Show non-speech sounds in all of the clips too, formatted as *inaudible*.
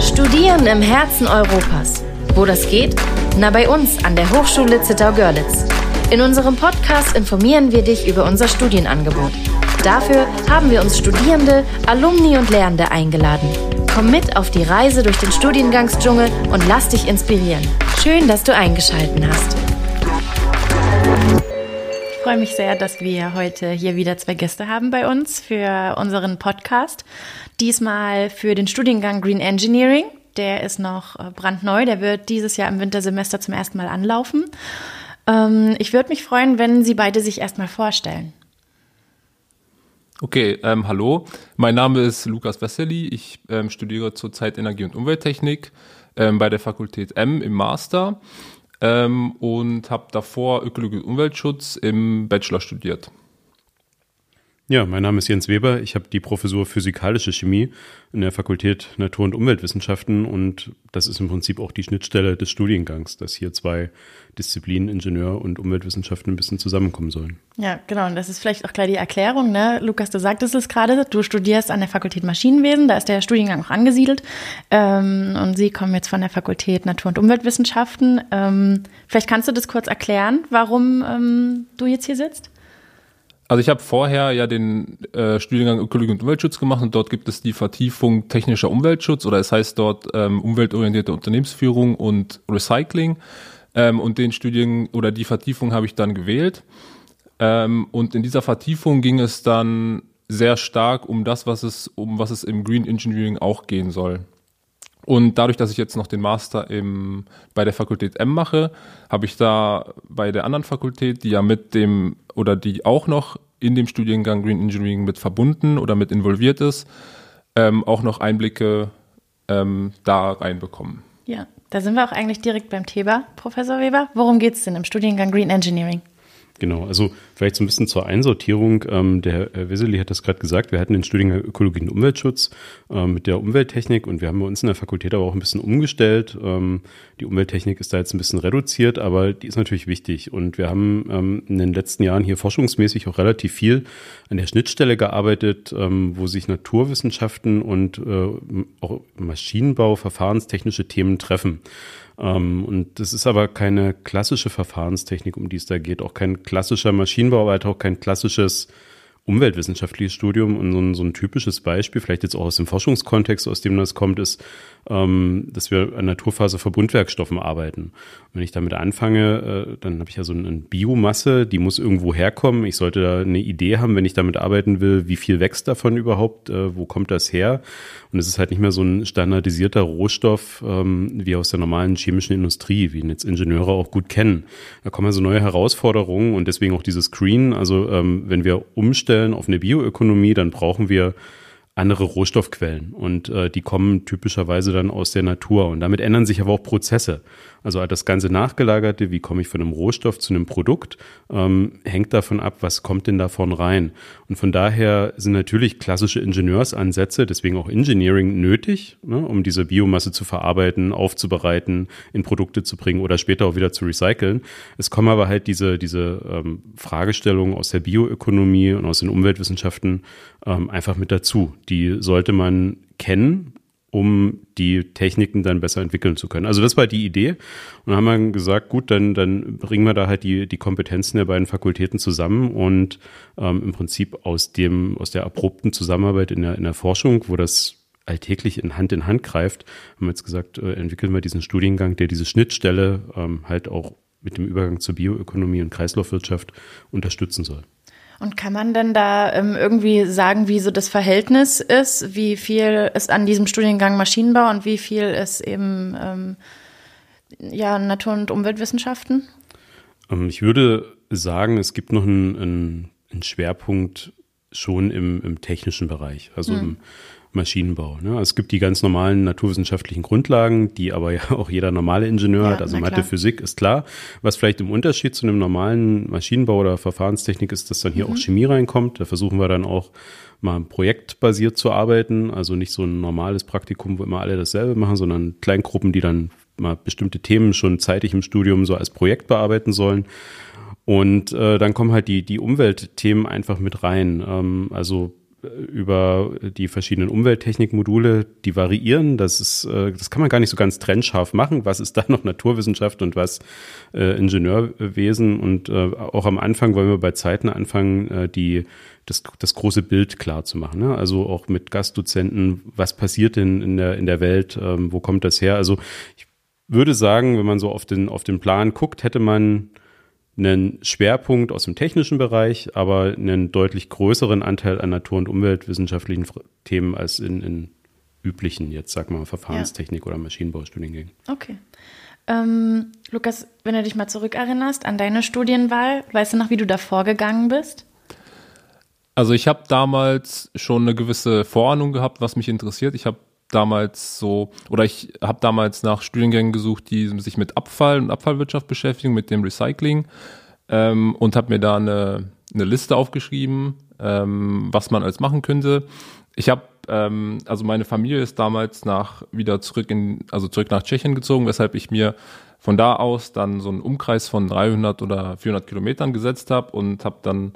Studieren im Herzen Europas. Wo das geht? Na, bei uns an der Hochschule Zittau-Görlitz. In unserem Podcast informieren wir dich über unser Studienangebot. Dafür haben wir uns Studierende, Alumni und Lehrende eingeladen. Komm mit auf die Reise durch den Studiengangsdschungel und lass dich inspirieren. Schön, dass du eingeschalten hast. Freue mich sehr, dass wir heute hier wieder zwei Gäste haben bei uns für unseren Podcast. Diesmal für den Studiengang Green Engineering. Der ist noch äh, brandneu. Der wird dieses Jahr im Wintersemester zum ersten Mal anlaufen. Ähm, ich würde mich freuen, wenn Sie beide sich erstmal vorstellen. Okay, ähm, hallo. Mein Name ist Lukas Wessely. Ich ähm, studiere zurzeit Energie- und Umwelttechnik ähm, bei der Fakultät M im Master ähm, und habe davor Ökologie und Umweltschutz im Bachelor studiert. Ja, mein Name ist Jens Weber. Ich habe die Professur Physikalische Chemie in der Fakultät Natur- und Umweltwissenschaften und das ist im Prinzip auch die Schnittstelle des Studiengangs, dass hier zwei Disziplinen, Ingenieur und Umweltwissenschaften, ein bisschen zusammenkommen sollen. Ja, genau. Und das ist vielleicht auch gleich die Erklärung. Ne? Lukas, du sagtest es gerade, du studierst an der Fakultät Maschinenwesen, da ist der Studiengang auch angesiedelt. Ähm, und Sie kommen jetzt von der Fakultät Natur- und Umweltwissenschaften. Ähm, vielleicht kannst du das kurz erklären, warum ähm, du jetzt hier sitzt? Also ich habe vorher ja den äh, Studiengang Ökologie und Umweltschutz gemacht und dort gibt es die Vertiefung technischer Umweltschutz oder es heißt dort ähm, umweltorientierte Unternehmensführung und Recycling. Ähm, und den Studien oder die Vertiefung habe ich dann gewählt. Ähm, und in dieser Vertiefung ging es dann sehr stark um das, was es, um was es im Green Engineering auch gehen soll. Und dadurch, dass ich jetzt noch den Master im, bei der Fakultät M mache, habe ich da bei der anderen Fakultät, die ja mit dem oder die auch noch in dem Studiengang Green Engineering mit verbunden oder mit involviert ist, ähm, auch noch Einblicke ähm, da reinbekommen. Ja, da sind wir auch eigentlich direkt beim Thema, Professor Weber. Worum geht es denn im Studiengang Green Engineering? Genau, also vielleicht so ein bisschen zur Einsortierung. Ähm, der Herr Wessely hat das gerade gesagt. Wir hatten den Studiengang Ökologie und Umweltschutz äh, mit der Umwelttechnik und wir haben bei uns in der Fakultät aber auch ein bisschen umgestellt. Ähm, die Umwelttechnik ist da jetzt ein bisschen reduziert, aber die ist natürlich wichtig. Und wir haben ähm, in den letzten Jahren hier forschungsmäßig auch relativ viel an der Schnittstelle gearbeitet, ähm, wo sich Naturwissenschaften und äh, auch Maschinenbau, verfahrenstechnische Themen treffen. Ähm, und das ist aber keine klassische Verfahrenstechnik, um die es da geht, auch kein klassischer Maschinenbau, aber halt auch kein klassisches umweltwissenschaftliches Studium und so ein, so ein typisches Beispiel, vielleicht jetzt auch aus dem Forschungskontext, aus dem das kommt, ist, ähm, dass wir an Naturfaserverbundwerkstoffen arbeiten. Wenn ich damit anfange, äh, dann habe ich ja so eine Biomasse, die muss irgendwo herkommen. Ich sollte da eine Idee haben, wenn ich damit arbeiten will, wie viel wächst davon überhaupt, äh, wo kommt das her? Und es ist halt nicht mehr so ein standardisierter Rohstoff ähm, wie aus der normalen chemischen Industrie, wie ihn jetzt Ingenieure auch gut kennen. Da kommen also neue Herausforderungen und deswegen auch dieses Screen. Also ähm, wenn wir umstellen auf eine Bioökonomie, dann brauchen wir andere Rohstoffquellen und äh, die kommen typischerweise dann aus der Natur und damit ändern sich aber auch Prozesse. Also das ganze Nachgelagerte, wie komme ich von einem Rohstoff zu einem Produkt, ähm, hängt davon ab, was kommt denn davon rein. Und von daher sind natürlich klassische Ingenieursansätze, deswegen auch Engineering nötig, ne, um diese Biomasse zu verarbeiten, aufzubereiten, in Produkte zu bringen oder später auch wieder zu recyceln. Es kommen aber halt diese, diese ähm, Fragestellungen aus der Bioökonomie und aus den Umweltwissenschaften ähm, einfach mit dazu. Die sollte man kennen um die Techniken dann besser entwickeln zu können. Also das war die Idee. Und dann haben wir gesagt, gut, dann, dann bringen wir da halt die, die Kompetenzen der beiden Fakultäten zusammen und ähm, im Prinzip aus dem, aus der abrupten Zusammenarbeit in der, in der Forschung, wo das alltäglich in Hand in Hand greift, haben wir jetzt gesagt, äh, entwickeln wir diesen Studiengang, der diese Schnittstelle ähm, halt auch mit dem Übergang zur Bioökonomie und Kreislaufwirtschaft unterstützen soll. Und kann man denn da ähm, irgendwie sagen, wie so das Verhältnis ist, wie viel ist an diesem Studiengang Maschinenbau und wie viel ist eben ähm, ja, Natur- und Umweltwissenschaften? Ähm, ich würde sagen, es gibt noch einen, einen, einen Schwerpunkt schon im, im technischen Bereich, also hm. im Maschinenbau. Ne? Also es gibt die ganz normalen naturwissenschaftlichen Grundlagen, die aber *laughs* ja auch jeder normale Ingenieur ja, hat. Also Mathe, Physik ist klar. Was vielleicht im Unterschied zu einem normalen Maschinenbau oder Verfahrenstechnik ist, dass dann hier mhm. auch Chemie reinkommt. Da versuchen wir dann auch mal projektbasiert zu arbeiten. Also nicht so ein normales Praktikum, wo immer alle dasselbe machen, sondern Kleingruppen, die dann mal bestimmte Themen schon zeitig im Studium so als Projekt bearbeiten sollen. Und äh, dann kommen halt die, die Umweltthemen einfach mit rein. Ähm, also über die verschiedenen Umwelttechnikmodule, die variieren. Das ist, äh, das kann man gar nicht so ganz trennscharf machen. Was ist da noch Naturwissenschaft und was äh, Ingenieurwesen? Und äh, auch am Anfang wollen wir bei Zeiten anfangen, äh, die das, das große Bild klar zu machen. Ne? Also auch mit Gastdozenten, was passiert denn in der, in der Welt, ähm, wo kommt das her? Also ich würde sagen, wenn man so auf den, auf den Plan guckt, hätte man einen Schwerpunkt aus dem technischen Bereich, aber einen deutlich größeren Anteil an Natur- und umweltwissenschaftlichen Themen als in, in üblichen, jetzt sag mal, Verfahrenstechnik ja. oder Maschinenbaustudiengängen. Okay. Ähm, Lukas, wenn du dich mal zurückerinnerst an deine Studienwahl, weißt du noch, wie du da vorgegangen bist? Also ich habe damals schon eine gewisse Vorahnung gehabt, was mich interessiert. Ich habe damals so, oder ich habe damals nach Studiengängen gesucht, die sich mit Abfall und Abfallwirtschaft beschäftigen, mit dem Recycling ähm, und habe mir da eine, eine Liste aufgeschrieben, ähm, was man alles machen könnte. Ich habe, ähm, also meine Familie ist damals nach wieder zurück in, also zurück nach Tschechien gezogen, weshalb ich mir von da aus dann so einen Umkreis von 300 oder 400 Kilometern gesetzt habe und habe dann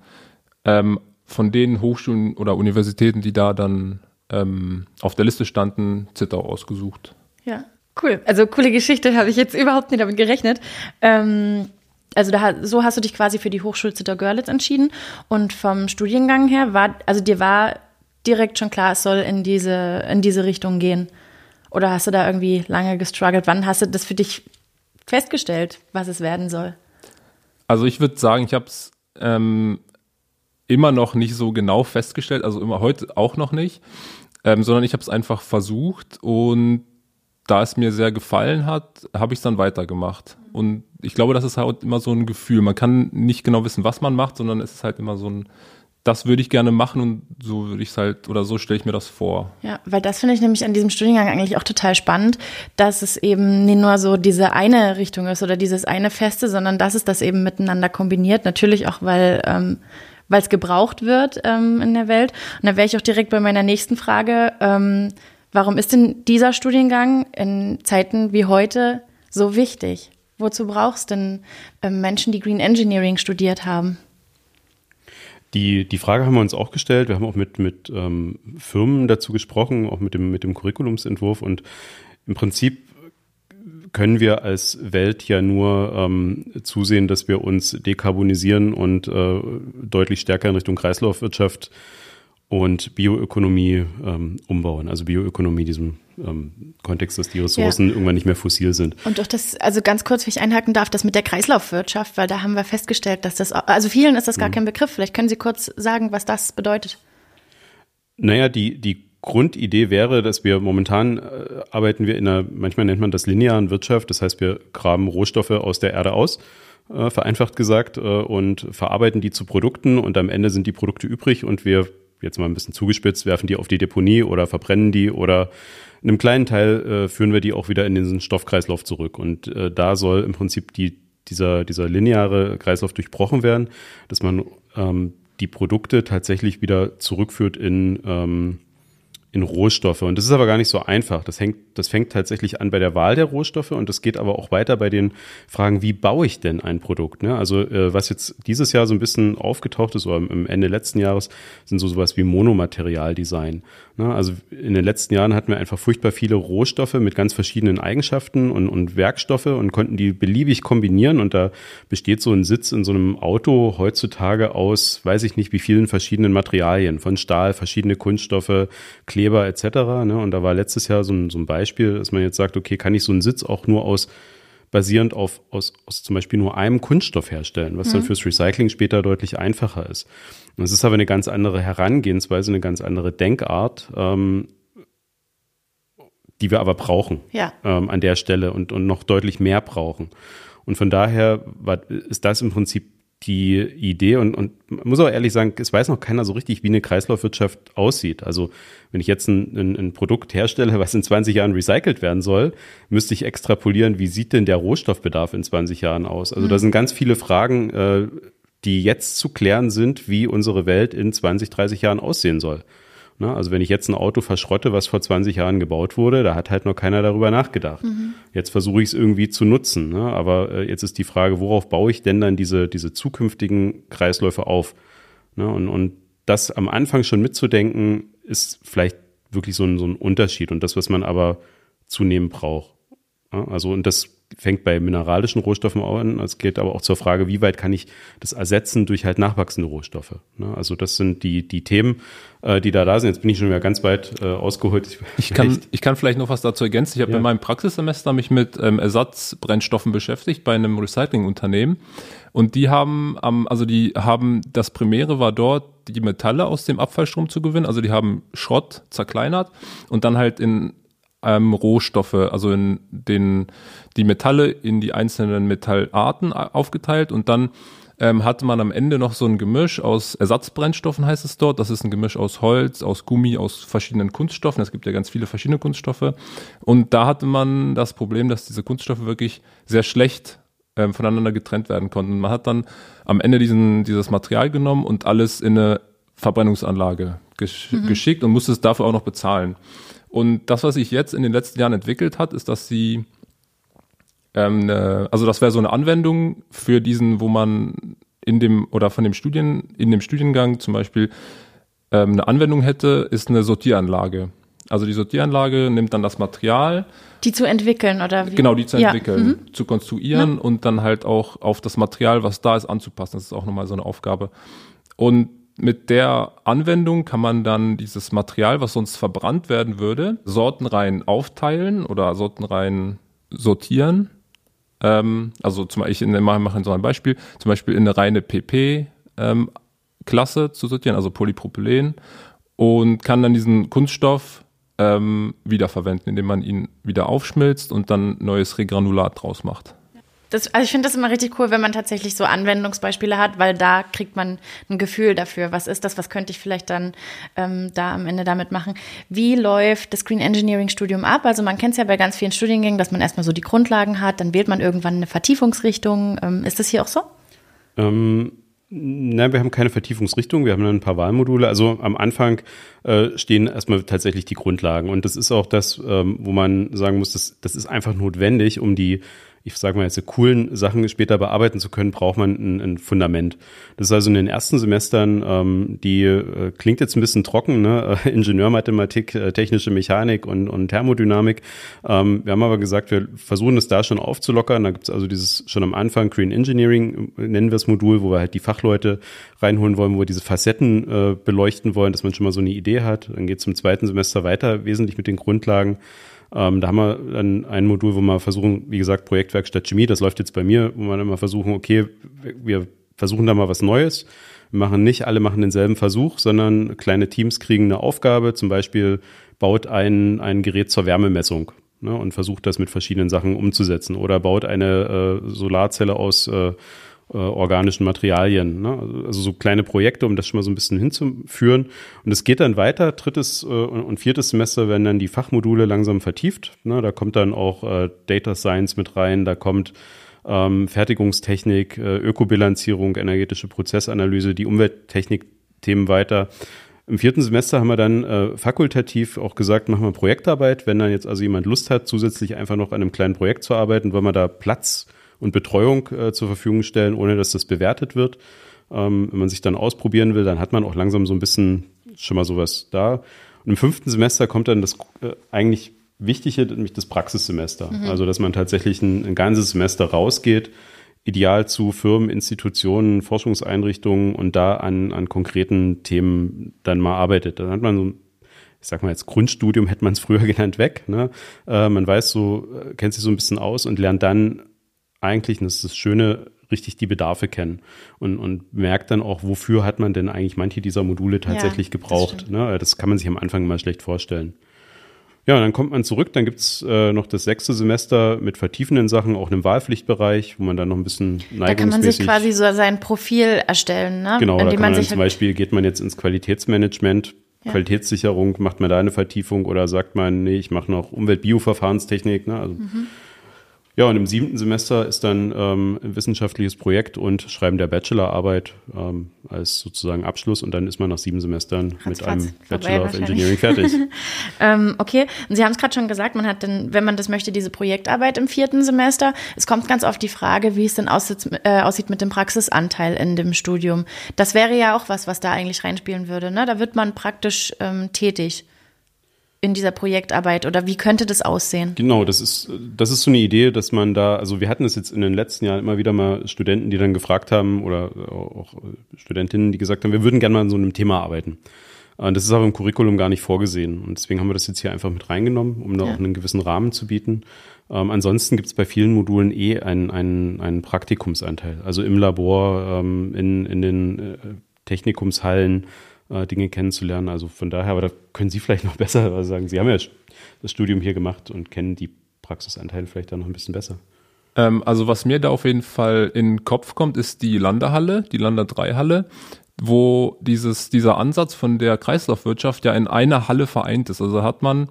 ähm, von den Hochschulen oder Universitäten, die da dann ähm, auf der Liste standen, Zittau ausgesucht. Ja, cool. Also coole Geschichte, habe ich jetzt überhaupt nicht damit gerechnet. Ähm, also da, so hast du dich quasi für die Hochschule Zittau-Görlitz entschieden und vom Studiengang her war, also dir war direkt schon klar, es soll in diese, in diese Richtung gehen. Oder hast du da irgendwie lange gestruggelt? Wann hast du das für dich festgestellt, was es werden soll? Also ich würde sagen, ich habe es ähm, immer noch nicht so genau festgestellt, also immer heute auch noch nicht ähm, sondern ich habe es einfach versucht und da es mir sehr gefallen hat, habe ich es dann weitergemacht. Und ich glaube, das ist halt immer so ein Gefühl. Man kann nicht genau wissen, was man macht, sondern es ist halt immer so ein, das würde ich gerne machen und so würde ich es halt, oder so stelle ich mir das vor. Ja, weil das finde ich nämlich an diesem Studiengang eigentlich auch total spannend, dass es eben nicht nur so diese eine Richtung ist oder dieses eine Feste, sondern dass es das eben miteinander kombiniert. Natürlich auch, weil ähm, weil es gebraucht wird ähm, in der Welt. Und da wäre ich auch direkt bei meiner nächsten Frage. Ähm, warum ist denn dieser Studiengang in Zeiten wie heute so wichtig? Wozu brauchst du denn ähm, Menschen, die Green Engineering studiert haben? Die, die Frage haben wir uns auch gestellt. Wir haben auch mit, mit ähm, Firmen dazu gesprochen, auch mit dem, mit dem Curriculumsentwurf. Und im Prinzip können wir als Welt ja nur ähm, zusehen, dass wir uns dekarbonisieren und äh, deutlich stärker in Richtung Kreislaufwirtschaft und Bioökonomie ähm, umbauen. Also Bioökonomie diesem ähm, Kontext, dass die Ressourcen ja. irgendwann nicht mehr fossil sind. Und auch das, also ganz kurz, wenn ich einhaken darf, das mit der Kreislaufwirtschaft, weil da haben wir festgestellt, dass das, also vielen ist das gar mhm. kein Begriff. Vielleicht können Sie kurz sagen, was das bedeutet. Naja, die, die Grundidee wäre, dass wir momentan äh, arbeiten wir in einer, manchmal nennt man das linearen Wirtschaft, das heißt, wir graben Rohstoffe aus der Erde aus, äh, vereinfacht gesagt, äh, und verarbeiten die zu Produkten und am Ende sind die Produkte übrig und wir, jetzt mal ein bisschen zugespitzt, werfen die auf die Deponie oder verbrennen die oder in einem kleinen Teil äh, führen wir die auch wieder in den Stoffkreislauf zurück. Und äh, da soll im Prinzip die, dieser, dieser lineare Kreislauf durchbrochen werden, dass man ähm, die Produkte tatsächlich wieder zurückführt in ähm, in Rohstoffe. Und das ist aber gar nicht so einfach. Das, hängt, das fängt tatsächlich an bei der Wahl der Rohstoffe und das geht aber auch weiter bei den Fragen, wie baue ich denn ein Produkt? Ne? Also äh, was jetzt dieses Jahr so ein bisschen aufgetaucht ist oder im Ende letzten Jahres, sind so sowas wie Monomaterialdesign. Ne? Also in den letzten Jahren hatten wir einfach furchtbar viele Rohstoffe mit ganz verschiedenen Eigenschaften und, und Werkstoffe und konnten die beliebig kombinieren und da besteht so ein Sitz in so einem Auto heutzutage aus, weiß ich nicht, wie vielen verschiedenen Materialien, von Stahl, verschiedene Kunststoffe, Kleber, Kleber etc. Ne? Und da war letztes Jahr so ein, so ein Beispiel, dass man jetzt sagt, okay, kann ich so einen Sitz auch nur aus basierend auf aus, aus zum Beispiel nur einem Kunststoff herstellen, was mhm. dann fürs Recycling später deutlich einfacher ist. Und es ist aber eine ganz andere Herangehensweise, eine ganz andere Denkart, ähm, die wir aber brauchen ja. ähm, an der Stelle und, und noch deutlich mehr brauchen. Und von daher war, ist das im Prinzip die Idee und, und man muss auch ehrlich sagen, es weiß noch keiner so richtig, wie eine Kreislaufwirtschaft aussieht. Also wenn ich jetzt ein, ein, ein, Produkt herstelle, was in 20 Jahren recycelt werden soll, müsste ich extrapolieren, wie sieht denn der Rohstoffbedarf in 20 Jahren aus? Also mhm. da sind ganz viele Fragen, äh, die jetzt zu klären sind, wie unsere Welt in 20, 30 Jahren aussehen soll. Ne? Also wenn ich jetzt ein Auto verschrotte, was vor 20 Jahren gebaut wurde, da hat halt noch keiner darüber nachgedacht. Mhm. Jetzt versuche ich es irgendwie zu nutzen. Ne? Aber äh, jetzt ist die Frage, worauf baue ich denn dann diese, diese zukünftigen Kreisläufe auf? Ne? Und, und das am Anfang schon mitzudenken, ist vielleicht wirklich so ein, so ein Unterschied und das, was man aber zunehmend braucht. Ja, also, und das fängt bei mineralischen Rohstoffen an. Es geht aber auch zur Frage, wie weit kann ich das ersetzen durch halt nachwachsende Rohstoffe. Ne? Also das sind die, die Themen, äh, die da da sind. Jetzt bin ich schon wieder ganz weit äh, ausgeholt. Ich, kann, *laughs* ich kann vielleicht noch was dazu ergänzen. Ich habe ja. in meinem Praxissemester mich mit ähm, Ersatzbrennstoffen beschäftigt bei einem Recyclingunternehmen. Und die haben, also die haben, das Primäre war dort, die Metalle aus dem Abfallstrom zu gewinnen. Also die haben Schrott zerkleinert und dann halt in ähm, Rohstoffe, also in den, die Metalle in die einzelnen Metallarten aufgeteilt und dann ähm, hatte man am Ende noch so ein Gemisch aus Ersatzbrennstoffen, heißt es dort. Das ist ein Gemisch aus Holz, aus Gummi, aus verschiedenen Kunststoffen. Es gibt ja ganz viele verschiedene Kunststoffe. Und da hatte man das Problem, dass diese Kunststoffe wirklich sehr schlecht ähm, voneinander getrennt werden konnten. Man hat dann am Ende diesen, dieses Material genommen und alles in eine Verbrennungsanlage gesch mhm. geschickt und musste es dafür auch noch bezahlen. Und das, was sich jetzt in den letzten Jahren entwickelt hat, ist, dass sie, ähm, ne, also das wäre so eine Anwendung für diesen, wo man in dem oder von dem Studien, in dem Studiengang zum Beispiel ähm, eine Anwendung hätte, ist eine Sortieranlage. Also die Sortieranlage nimmt dann das Material. Die zu entwickeln oder wie? Genau, die zu entwickeln, ja. mhm. zu konstruieren ja. und dann halt auch auf das Material, was da ist, anzupassen. Das ist auch nochmal so eine Aufgabe. Und mit der Anwendung kann man dann dieses Material, was sonst verbrannt werden würde, sortenrein aufteilen oder sortenrein sortieren. Ähm, also zum Beispiel, ich mache so ein Beispiel, zum Beispiel in eine reine PP-Klasse ähm, zu sortieren, also Polypropylen, und kann dann diesen Kunststoff ähm, wiederverwenden, indem man ihn wieder aufschmilzt und dann neues Regranulat draus macht. Das, also ich finde das immer richtig cool, wenn man tatsächlich so Anwendungsbeispiele hat, weil da kriegt man ein Gefühl dafür, was ist das, was könnte ich vielleicht dann ähm, da am Ende damit machen. Wie läuft das Green Engineering Studium ab? Also man kennt es ja bei ganz vielen Studiengängen, dass man erstmal so die Grundlagen hat, dann wählt man irgendwann eine Vertiefungsrichtung. Ähm, ist das hier auch so? Ähm, Nein, wir haben keine Vertiefungsrichtung, wir haben dann ein paar Wahlmodule. Also am Anfang äh, stehen erstmal tatsächlich die Grundlagen. Und das ist auch das, ähm, wo man sagen muss, das, das ist einfach notwendig, um die ich sage mal jetzt, coolen Sachen später bearbeiten zu können, braucht man ein, ein Fundament. Das ist also in den ersten Semestern, ähm, die äh, klingt jetzt ein bisschen trocken, ne? *laughs* Ingenieurmathematik, äh, technische Mechanik und, und Thermodynamik. Ähm, wir haben aber gesagt, wir versuchen es da schon aufzulockern. Da gibt es also dieses schon am Anfang Green Engineering, nennen wir es Modul, wo wir halt die Fachleute reinholen wollen, wo wir diese Facetten äh, beleuchten wollen, dass man schon mal so eine Idee hat. Dann geht es im zweiten Semester weiter, wesentlich mit den Grundlagen. Ähm, da haben wir dann ein Modul, wo wir versuchen, wie gesagt, Projektwerkstatt Chemie, das läuft jetzt bei mir, wo wir dann mal versuchen, okay, wir versuchen da mal was Neues. Wir machen nicht, alle machen denselben Versuch, sondern kleine Teams kriegen eine Aufgabe, zum Beispiel baut ein, ein Gerät zur Wärmemessung ne, und versucht das mit verschiedenen Sachen umzusetzen oder baut eine äh, Solarzelle aus äh, äh, organischen Materialien. Ne? Also so kleine Projekte, um das schon mal so ein bisschen hinzuführen. Und es geht dann weiter. Drittes äh, und viertes Semester werden dann die Fachmodule langsam vertieft. Ne? Da kommt dann auch äh, Data Science mit rein, da kommt ähm, Fertigungstechnik, äh, Ökobilanzierung, energetische Prozessanalyse, die Umwelttechnik-Themen weiter. Im vierten Semester haben wir dann äh, fakultativ auch gesagt, machen wir Projektarbeit. Wenn dann jetzt also jemand Lust hat, zusätzlich einfach noch an einem kleinen Projekt zu arbeiten, weil man da Platz und Betreuung äh, zur Verfügung stellen, ohne dass das bewertet wird. Ähm, wenn man sich dann ausprobieren will, dann hat man auch langsam so ein bisschen schon mal sowas da. Und im fünften Semester kommt dann das äh, eigentlich Wichtige, nämlich das Praxissemester. Mhm. Also, dass man tatsächlich ein, ein ganzes Semester rausgeht, ideal zu Firmen, Institutionen, Forschungseinrichtungen und da an, an konkreten Themen dann mal arbeitet. Dann hat man so ich sag mal jetzt Grundstudium hätte man es früher *laughs* genannt, weg. Ne? Äh, man weiß so, äh, kennt sich so ein bisschen aus und lernt dann eigentlich, und das ist das Schöne, richtig die Bedarfe kennen und, und merkt dann auch, wofür hat man denn eigentlich manche dieser Module tatsächlich ja, gebraucht. Das, ne? das kann man sich am Anfang immer schlecht vorstellen. Ja, und dann kommt man zurück, dann gibt's äh, noch das sechste Semester mit vertiefenden Sachen, auch einem Wahlpflichtbereich, wo man dann noch ein bisschen neigungsmäßig... Da kann man sich quasi so sein Profil erstellen, ne? Genau, da kann man, man zum halt Beispiel, geht man jetzt ins Qualitätsmanagement, ja. Qualitätssicherung, macht man da eine Vertiefung oder sagt man, nee, ich mache noch Umwelt-Bioverfahrenstechnik, ne? Also mhm Ja, und im siebten Semester ist dann ähm, ein wissenschaftliches Projekt und Schreiben der Bachelorarbeit ähm, als sozusagen Abschluss und dann ist man nach sieben Semestern Ratz, mit ratz, einem Bachelor of. Engineering fertig. *laughs* Ähm, okay, und Sie haben es gerade schon gesagt, man hat dann, wenn man das möchte, diese Projektarbeit im vierten Semester. Es kommt ganz oft die Frage, wie es denn aussieht, äh, aussieht mit dem Praxisanteil in dem Studium. Das wäre ja auch was, was da eigentlich reinspielen würde. Ne? Da wird man praktisch ähm, tätig in dieser Projektarbeit oder wie könnte das aussehen? Genau, das ist, das ist so eine Idee, dass man da, also wir hatten es jetzt in den letzten Jahren immer wieder mal Studenten, die dann gefragt haben oder auch Studentinnen, die gesagt haben, wir würden gerne mal an so einem Thema arbeiten. Das ist aber im Curriculum gar nicht vorgesehen. Und deswegen haben wir das jetzt hier einfach mit reingenommen, um da Ja. auch einen gewissen Rahmen zu bieten. Ähm, ansonsten gibt es bei vielen Modulen eh einen, einen, einen Praktikumsanteil. Also im Labor, ähm, in, in den äh, Technikumshallen äh, Dinge kennenzulernen. Also von daher, aber da können Sie vielleicht noch *laughs* besser sagen. Sie haben ja das Studium hier gemacht und kennen die Praxisanteile vielleicht da noch ein bisschen besser. Ähm, also was mir da auf jeden Fall in den Kopf kommt, ist die Landerhalle, die Lander 3 Halle, wo dieses, dieser Ansatz von der Kreislaufwirtschaft ja in einer Halle vereint ist. Also hat man,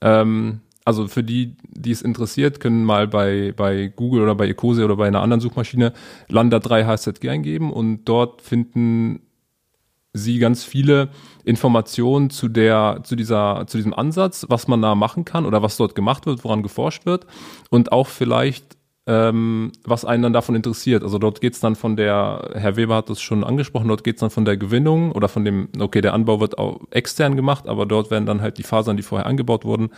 ähm, also für die, die es interessiert, können mal bei, bei Google oder bei Ecosia oder bei einer anderen Suchmaschine Lander 3 HZG eingeben und dort finden sie ganz viele Informationen zu der, zu dieser, zu diesem Ansatz, was man da machen kann oder was dort gemacht wird, woran geforscht wird und auch vielleicht, ähm, was einen dann davon interessiert. Also dort geht's dann von der, Herr Weber hat das schon angesprochen, dort geht's dann von der Gewinnung oder von dem, okay, der Anbau wird auch extern gemacht, aber dort werden dann halt die Fasern, die vorher angebaut wurden,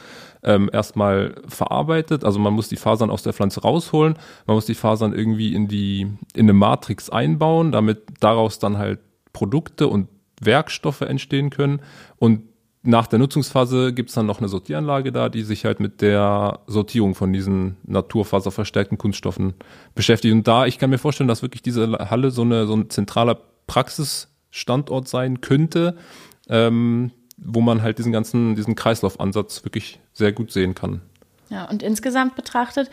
ähm, erstmal verarbeitet. Also man muss die Fasern aus der Pflanze rausholen, man muss die Fasern irgendwie in die, in eine Matrix einbauen, damit daraus dann halt Produkte und Werkstoffe entstehen können. Und nach der Nutzungsphase gibt's dann noch eine Sortieranlage da, die sich halt mit der Sortierung von diesen naturfaserverstärkten Kunststoffen beschäftigt. Und da, ich kann mir vorstellen, dass wirklich diese Halle so, eine, so ein zentraler Praxisstandort sein könnte, ähm, wo man halt diesen ganzen, diesen Kreislaufansatz wirklich sehr gut sehen kann. Ja, und insgesamt betrachtet,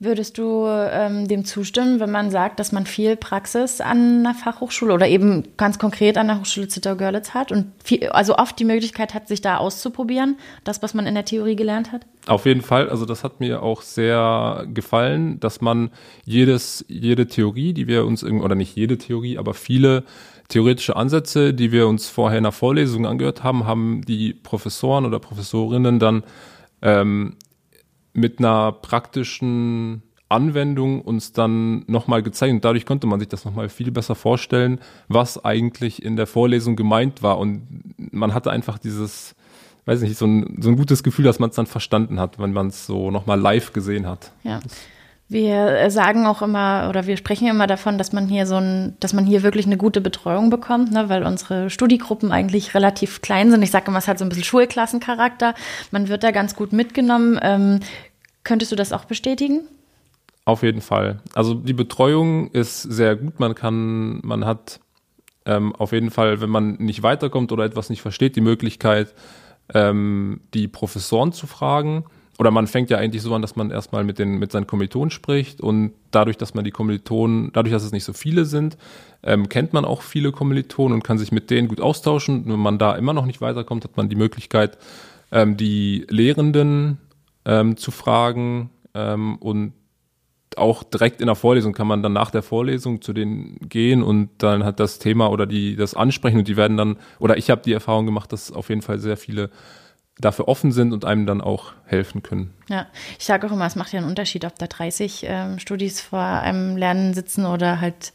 würdest du ähm, dem zustimmen, wenn man sagt, dass man viel Praxis an einer Fachhochschule oder eben ganz konkret an der Hochschule Zittau-Görlitz hat und viel, also oft die Möglichkeit hat, sich da auszuprobieren, das, was man in der Theorie gelernt hat? Auf jeden Fall, also das hat mir auch sehr gefallen, dass man jedes, jede Theorie, die wir uns oder nicht jede Theorie, aber viele theoretische Ansätze, die wir uns vorher in der Vorlesung angehört haben, haben die Professoren oder Professorinnen dann ähm, mit einer praktischen Anwendung uns dann nochmal gezeigt und dadurch konnte man sich das nochmal viel besser vorstellen, was eigentlich in der Vorlesung gemeint war und man hatte einfach dieses, weiß nicht, so ein, so ein gutes Gefühl, dass man es dann verstanden hat, wenn man es so nochmal live gesehen hat. Ja. Wir äh, sagen auch immer oder wir sprechen immer davon, dass man hier so ein, dass man hier wirklich eine gute Betreuung bekommt, ne, weil unsere Studiegruppen eigentlich relativ klein sind. Ich sage immer, es hat so ein bisschen Schulklassencharakter. Man wird da ganz gut mitgenommen. Ähm, könntest du das auch bestätigen? Auf jeden Fall. Also die Betreuung ist sehr gut. Man kann, man hat ähm, auf jeden Fall, wenn man nicht weiterkommt oder etwas nicht versteht, die Möglichkeit, ähm, die Professoren zu fragen. Oder man fängt ja eigentlich so an, dass man erstmal mit, den, mit seinen Kommilitonen spricht und dadurch, dass man die Kommilitonen, dadurch, dass es nicht so viele sind, ähm, kennt man auch viele Kommilitonen und kann sich mit denen gut austauschen. Wenn man da immer noch nicht weiterkommt, hat man die Möglichkeit, ähm, die Lehrenden ähm, zu fragen ähm, und auch direkt in der Vorlesung kann man dann nach der Vorlesung zu denen gehen und dann hat das Thema oder die das ansprechen und die werden dann oder ich habe die Erfahrung gemacht, dass auf jeden Fall sehr viele dafür offen sind und einem dann auch helfen können. Ja, ich sage auch immer, es macht ja einen Unterschied, ob da 30 ähm, Studis vor einem Lernen sitzen oder halt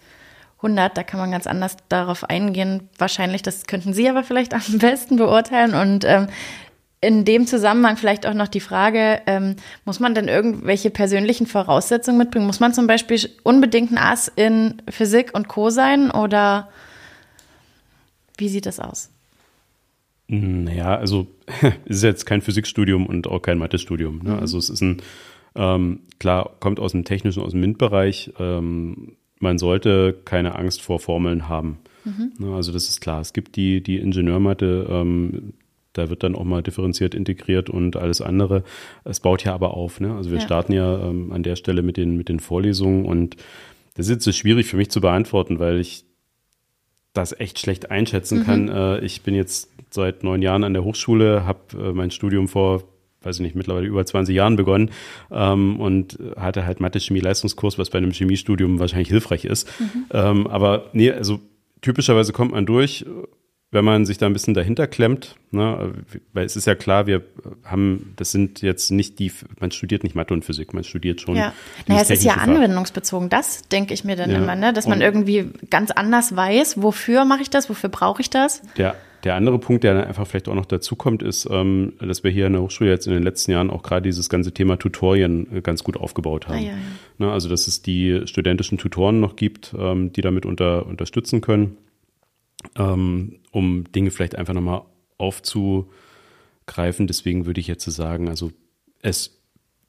100. Da kann man ganz anders darauf eingehen. Wahrscheinlich, das könnten Sie aber vielleicht am *laughs* besten beurteilen. Und ähm, in dem Zusammenhang vielleicht auch noch die Frage, ähm, muss man denn irgendwelche persönlichen Voraussetzungen mitbringen? Muss man zum Beispiel unbedingt ein Ass in Physik und Co. sein oder wie sieht das aus? Naja, also es *laughs* ist jetzt kein Physikstudium und auch kein Mathestudium. Ne? Also es ist ein, ähm, klar, kommt aus dem technischen, aus dem MINT-Bereich. Ähm, man sollte keine Angst vor Formeln haben. Ne? Also das ist klar. Es gibt die, die Ingenieurmathe, ähm, da wird dann auch mal differenziert integriert und alles andere. Es baut ja aber auf. Ne? Also wir Ja. starten ja ähm, an der Stelle mit den, mit den Vorlesungen und das ist jetzt so schwierig für mich zu beantworten, weil ich das echt schlecht einschätzen kann. Äh, ich bin jetzt seit neun Jahren an der Hochschule, habe äh, mein Studium vor weiß ich nicht, mittlerweile über 20 Jahren begonnen ähm, und hatte halt Mathe-Chemie-Leistungskurs, was bei einem Chemiestudium wahrscheinlich hilfreich ist. Mhm. Ähm, aber nee, also typischerweise kommt man durch, wenn man sich da ein bisschen dahinter klemmt, ne, weil es ist ja klar, wir haben, das sind jetzt nicht die, man studiert nicht Mathe und Physik, man studiert schon. Ja, naja, es ist ja Fach. anwendungsbezogen, das denke ich mir dann ja. immer, ne, dass man und irgendwie ganz anders weiß, wofür mache ich das, wofür brauche ich das. Der, der andere Punkt, der dann einfach vielleicht auch noch dazu kommt, ist, ähm, dass wir hier in der Hochschule jetzt in den letzten Jahren auch gerade dieses ganze Thema Tutorien äh, ganz gut aufgebaut haben. Ah, ja, ja. Ne, also, dass es die studentischen Tutoren noch gibt, ähm, die damit unter, unterstützen können ähm, um Dinge vielleicht einfach nochmal aufzugreifen. Deswegen würde ich jetzt sagen, also es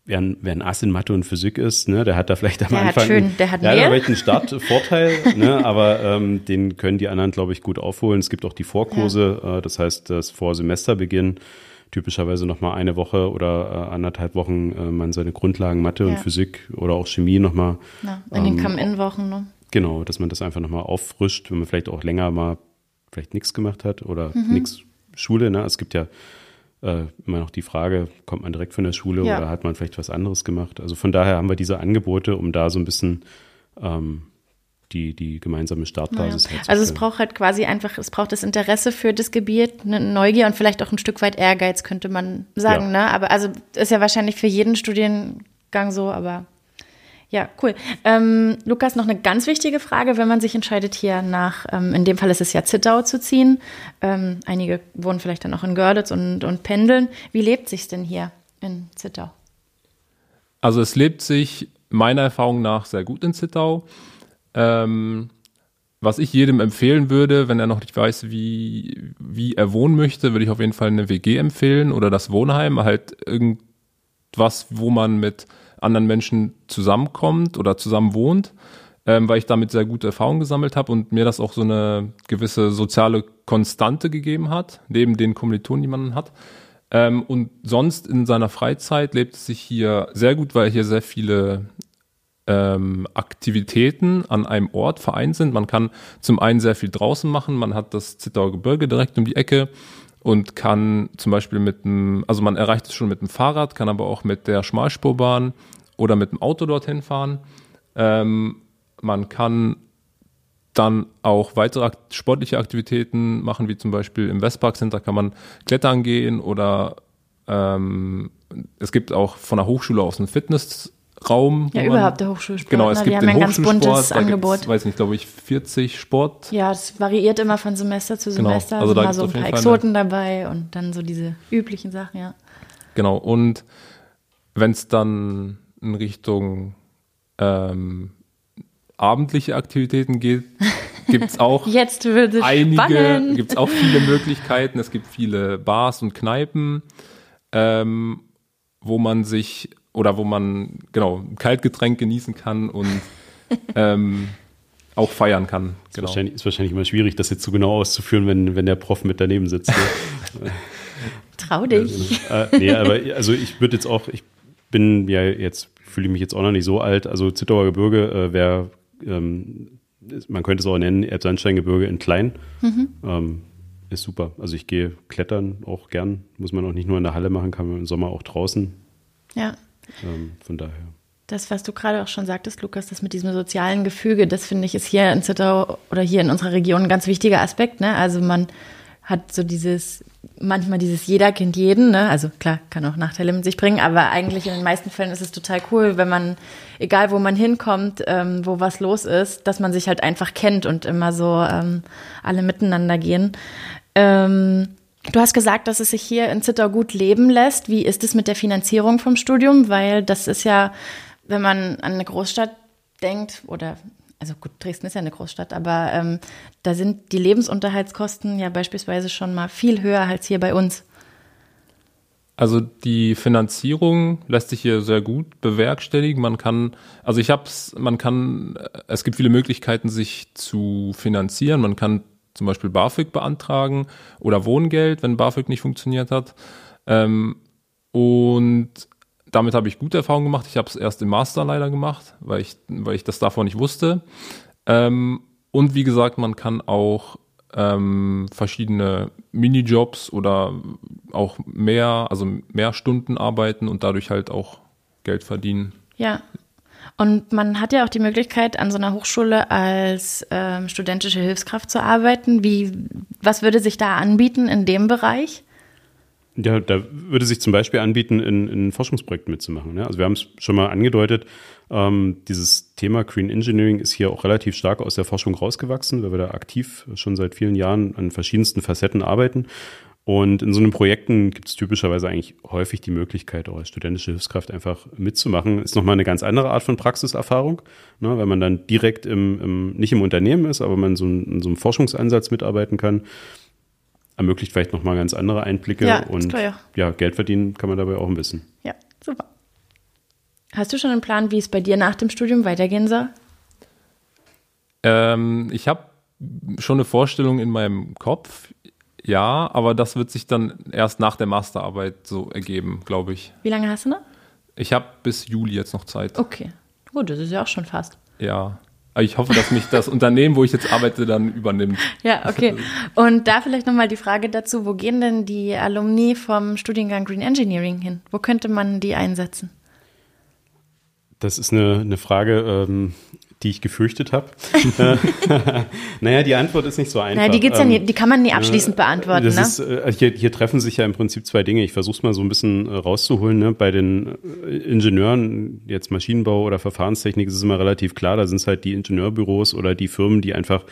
wer ein, wer ein Ass in Mathe und Physik ist, ne, der hat da vielleicht am der Anfang hat schön, der hat ja, mehr. vielleicht einen Startvorteil, *laughs* ne, aber ähm, den können die anderen, glaube ich, gut aufholen. Es gibt auch die Vorkurse, ja. äh, das heißt, das Vorsemesterbeginn typischerweise nochmal eine Woche oder äh, anderthalb Wochen äh, man seine Grundlagen Mathe ja. und Physik oder auch Chemie nochmal. Ja, in den ähm, Come-In-Wochen, ne? Genau, dass man das einfach nochmal auffrischt, wenn man vielleicht auch länger mal vielleicht nichts gemacht hat oder mhm. nichts Schule. Ne? Es gibt ja äh, immer noch die Frage, kommt man direkt von der Schule ja. oder hat man vielleicht was anderes gemacht? Also von daher haben wir diese Angebote, um da so ein bisschen ähm, die, die gemeinsame Startbasis naja. Also es braucht halt quasi einfach, es braucht das Interesse für das Gebiet, eine Neugier und vielleicht auch ein Stück weit Ehrgeiz, könnte man sagen. Ja. Ne? Aber also ist ja wahrscheinlich für jeden Studiengang so, aber ja, cool. Ähm, Lukas, noch eine ganz wichtige Frage, wenn man sich entscheidet, hier nach, ähm, in dem Fall ist es ja Zittau zu ziehen. Ähm, einige wohnen vielleicht dann auch in Görlitz und, und pendeln. Wie lebt sich denn hier in Zittau? Also es lebt sich meiner Erfahrung nach sehr gut in Zittau. Ähm, was ich jedem empfehlen würde, wenn er noch nicht weiß, wie, wie er wohnen möchte, würde ich auf jeden Fall eine WG empfehlen oder das Wohnheim, halt irgendwas, wo man mit anderen Menschen zusammenkommt oder zusammen wohnt, ähm, weil ich damit sehr gute Erfahrungen gesammelt habe und mir das auch so eine gewisse soziale Konstante gegeben hat, neben den Kommilitonen, die man hat. Ähm, und sonst in seiner Freizeit lebt es sich hier sehr gut, weil hier sehr viele ähm, Aktivitäten an einem Ort vereint sind. Man kann zum einen sehr viel draußen machen, man hat das Zittauer Gebirge direkt um die Ecke und kann zum Beispiel mit dem, also man erreicht es schon mit dem Fahrrad, kann aber auch mit der Schmalspurbahn oder mit dem Auto dorthin fahren. Ähm, man kann dann auch weitere sportliche Aktivitäten machen, wie zum Beispiel im Westpark Center kann man klettern gehen oder ähm, es gibt auch von der Hochschule aus einen Fitnessraum. Ja, überhaupt der Hochschulsport. Genau, es ne? gibt Wir den haben ein ganz buntes Angebot. weiß nicht, glaube ich, 40 Sport. Ja, es variiert immer von Semester zu genau. Semester. Genau. Also da so ein paar Exoten dabei und dann so diese üblichen Sachen, ja. Genau, und wenn es dann in Richtung ähm, abendliche Aktivitäten geht, *laughs* gibt es auch Jetzt wird einige, gibt es auch viele Möglichkeiten. Es gibt viele Bars und Kneipen, ähm, wo man sich oder wo man genau ein Kaltgetränk genießen kann und *laughs* ähm, auch feiern kann. Ist, genau. wahrscheinlich, ist wahrscheinlich immer schwierig, das jetzt so genau auszuführen, wenn, wenn der Prof mit daneben sitzt. Ne? *laughs* Trau dich. Äh, nee, aber also ich würde jetzt auch, ich bin ja jetzt fühle ich mich jetzt auch noch nicht so alt. Also Zittauer Gebirge äh, wäre, ähm, man könnte es auch nennen, Erzsandsteingebirge in klein. Mhm. Ähm, ist super. Also ich gehe klettern auch gern. Muss man auch nicht nur in der Halle machen, kann man im Sommer auch draußen. Ja. Ähm, von daher. Das, was du gerade auch schon sagtest, Lukas, das mit diesem sozialen Gefüge, das finde ich ist hier in Zittau oder hier in unserer Region ein ganz wichtiger Aspekt. Ne? Also man hat so dieses, manchmal dieses jeder kennt jeden, ne? Also klar, kann auch Nachteile mit sich bringen, aber eigentlich in den meisten Fällen ist es total cool, wenn man, egal wo man hinkommt, ähm, wo was los ist, dass man sich halt einfach kennt und immer so ähm, alle miteinander gehen. Ähm, du hast gesagt, dass es sich hier in Zittau gut leben lässt. Wie ist es mit der Finanzierung vom Studium? Weil das ist ja, wenn man an eine Großstadt denkt oder also gut, Dresden ist ja eine Großstadt, aber ähm, da sind die Lebensunterhaltskosten ja beispielsweise schon mal viel höher als hier bei uns. Also die Finanzierung lässt sich hier sehr gut bewerkstelligen. Man kann, also ich hab's, man kann, es gibt viele Möglichkeiten, sich zu finanzieren. Man kann zum Beispiel BAföG beantragen oder Wohngeld, wenn BAföG nicht funktioniert hat. Ähm, und damit habe ich gute Erfahrungen gemacht. Ich habe es erst im Master leider gemacht, weil ich, weil ich das davon nicht wusste. Ähm, und wie gesagt, man kann auch ähm, verschiedene Minijobs oder auch mehr, also mehr Stunden arbeiten und dadurch halt auch Geld verdienen. Ja. Und man hat ja auch die Möglichkeit, an so einer Hochschule als ähm, studentische Hilfskraft zu arbeiten. Wie, was würde sich da anbieten in dem Bereich? Ja, da würde sich zum Beispiel anbieten, in, in Forschungsprojekten mitzumachen. Ne? Also wir haben es schon mal angedeutet, ähm, dieses Thema Green Engineering ist hier auch relativ stark aus der Forschung rausgewachsen, weil wir da aktiv schon seit vielen Jahren an verschiedensten Facetten arbeiten. Und in so einem Projekten gibt es typischerweise eigentlich häufig die Möglichkeit, auch als studentische Hilfskraft einfach mitzumachen. Ist nochmal eine ganz andere Art von Praxiserfahrung, ne, weil man dann direkt im, im, nicht im Unternehmen ist, aber man so in so einem Forschungsansatz mitarbeiten kann. Ermöglicht vielleicht nochmal ganz andere Einblicke Ja, und klar, ja. ja, Geld verdienen kann man dabei auch ein bisschen. Ja, super. Hast du schon einen Plan, wie es bei dir nach dem Studium weitergehen soll? Ähm, ich habe schon eine Vorstellung in meinem Kopf, ja, aber das wird sich dann erst nach der Masterarbeit so ergeben, glaube ich. Wie lange hast du noch? Ich habe bis Juli jetzt noch Zeit. Okay. Gut, das ist ja auch schon fast. Ja. Aber ich hoffe, dass mich das Unternehmen, wo ich jetzt arbeite, dann übernimmt. Ja, okay. Und da vielleicht nochmal die Frage dazu, wo gehen denn die Alumni vom Studiengang Green Engineering hin? Wo könnte man die einsetzen? Das ist eine, eine Frage, ähm, die ich gefürchtet habe. *laughs* *laughs* naja, die Antwort ist nicht so einfach. Naja, die, gibt's ja Ähm, nie, die kann man nie abschließend beantworten, ne? ist, äh, hier, hier treffen sich ja im Prinzip zwei Dinge. Ich versuche es mal so ein bisschen äh, rauszuholen. Ne? Bei den äh, Ingenieuren, jetzt Maschinenbau oder Verfahrenstechnik, ist es immer relativ klar, da sind es halt die Ingenieurbüros oder die Firmen, die einfach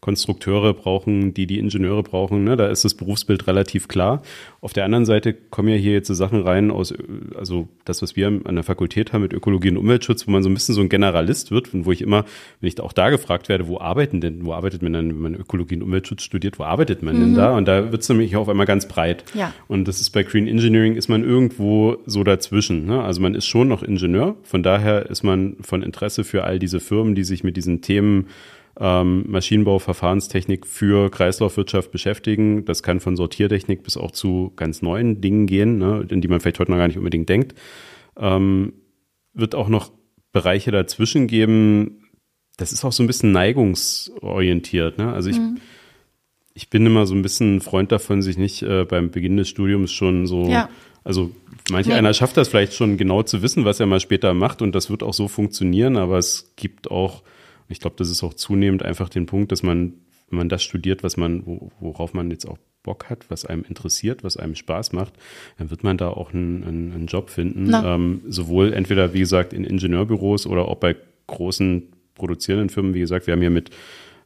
Konstrukteure brauchen, die die Ingenieure brauchen. Ne? Da ist das Berufsbild relativ klar. Auf der anderen Seite kommen ja hier jetzt so Sachen rein aus, also das, was wir an der Fakultät haben mit Ökologie und Umweltschutz, wo man so ein bisschen so ein Generalist wird und wo ich immer, wenn ich auch da gefragt werde, wo arbeiten denn, wo arbeitet man denn, wenn man Ökologie und Umweltschutz studiert, wo arbeitet man denn da? Und da wird es nämlich auf einmal ganz breit. Ja. Und das ist bei Green Engineering ist man irgendwo so dazwischen. Ne? Also man ist schon noch Ingenieur, von daher ist man von Interesse für all diese Firmen, die sich mit diesen Themen ähm, Maschinenbau, Verfahrenstechnik für Kreislaufwirtschaft beschäftigen. Das kann von Sortiertechnik bis auch zu ganz neuen Dingen gehen, ne, in die man vielleicht heute noch gar nicht unbedingt denkt. Ähm, wird auch noch Bereiche dazwischen geben. Das ist auch so ein bisschen neigungsorientiert. Ne? Also ich, ich bin immer so ein bisschen Freund davon, sich nicht äh, beim Beginn des Studiums schon so, Ja. also manch Nee. einer schafft das vielleicht schon genau zu wissen, was er mal später macht und das wird auch so funktionieren, aber es gibt auch, ich glaube, das ist auch zunehmend einfach den Punkt, dass man, wenn man das studiert, was man, wo, worauf man jetzt auch Bock hat, was einem interessiert, was einem Spaß macht, dann wird man da auch einen, einen, einen Job finden. Ähm, sowohl entweder, wie gesagt, in Ingenieurbüros oder auch bei großen produzierenden Firmen. Wie gesagt, wir haben hier mit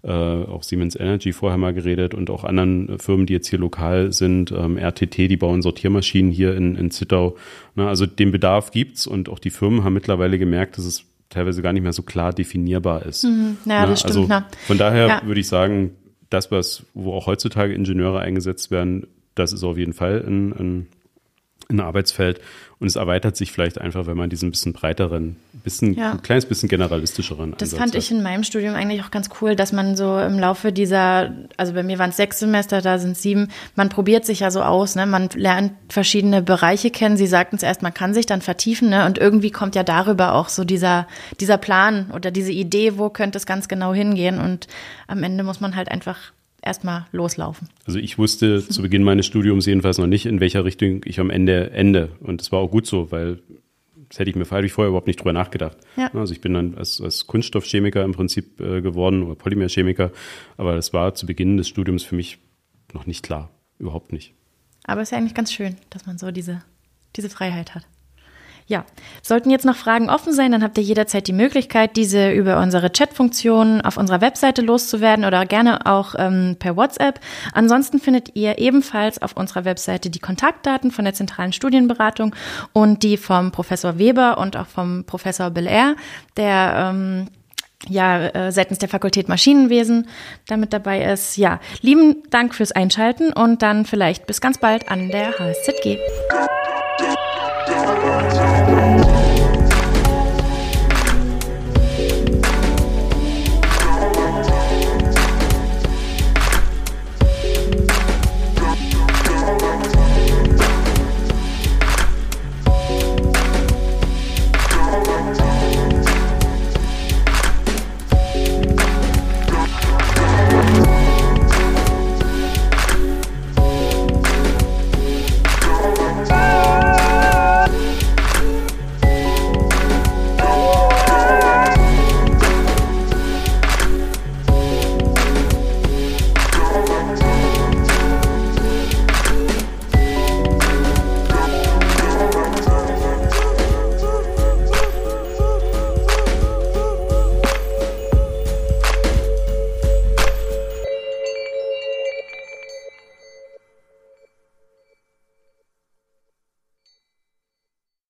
äh, auch Siemens Energy vorher mal geredet und auch anderen äh, Firmen, die jetzt hier lokal sind. Ähm, RTT, die bauen Sortiermaschinen hier in, in Zittau. Na, also den Bedarf gibt's und auch die Firmen haben mittlerweile gemerkt, dass es teilweise gar nicht mehr so klar definierbar ist. naja, Na, das stimmt. Also na. von daher Ja. würde ich sagen, das, was, wo auch heutzutage Ingenieure eingesetzt werden, das ist auf jeden Fall ein, ein, ein Arbeitsfeld. Und es erweitert sich vielleicht einfach, wenn man diesen bisschen breiteren, bisschen, Ja. ein kleines bisschen generalistischeren Das Ansatz fand hat. ich in meinem Studium eigentlich auch ganz cool, dass man so im Laufe dieser, also bei mir waren es sechs Semester, da sind sieben, man probiert sich ja so aus, ne? Man lernt verschiedene Bereiche kennen. Sie sagten es erst, man kann sich dann vertiefen, ne? Und irgendwie kommt ja darüber auch so dieser, dieser Plan oder diese Idee, wo könnte es ganz genau hingehen. Und am Ende muss man halt einfach erstmal loslaufen. Also ich wusste zu Beginn meines Studiums jedenfalls noch nicht, in welcher Richtung ich am Ende ende. Und das war auch gut so, weil das hätte ich mir hätte ich vorher überhaupt nicht drüber nachgedacht. Ja. Also ich bin dann als, als Kunststoffchemiker im Prinzip äh, geworden oder Polymerchemiker, aber das war zu Beginn des Studiums für mich noch nicht klar. Überhaupt nicht. Aber es ist ja eigentlich ganz schön, dass man so diese, diese Freiheit hat. Ja, sollten jetzt noch Fragen offen sein, dann habt ihr jederzeit die Möglichkeit, diese über unsere Chatfunktion auf unserer Webseite loszuwerden oder gerne auch ähm, per WhatsApp. Ansonsten findet ihr ebenfalls auf unserer Webseite die Kontaktdaten von der zentralen Studienberatung und die vom Professor Weber und auch vom Professor Belair, der ähm, ja, äh, seitens der Fakultät Maschinenwesen damit dabei ist. Ja, lieben Dank fürs Einschalten und dann vielleicht bis ganz bald an der HSZG. Thank you.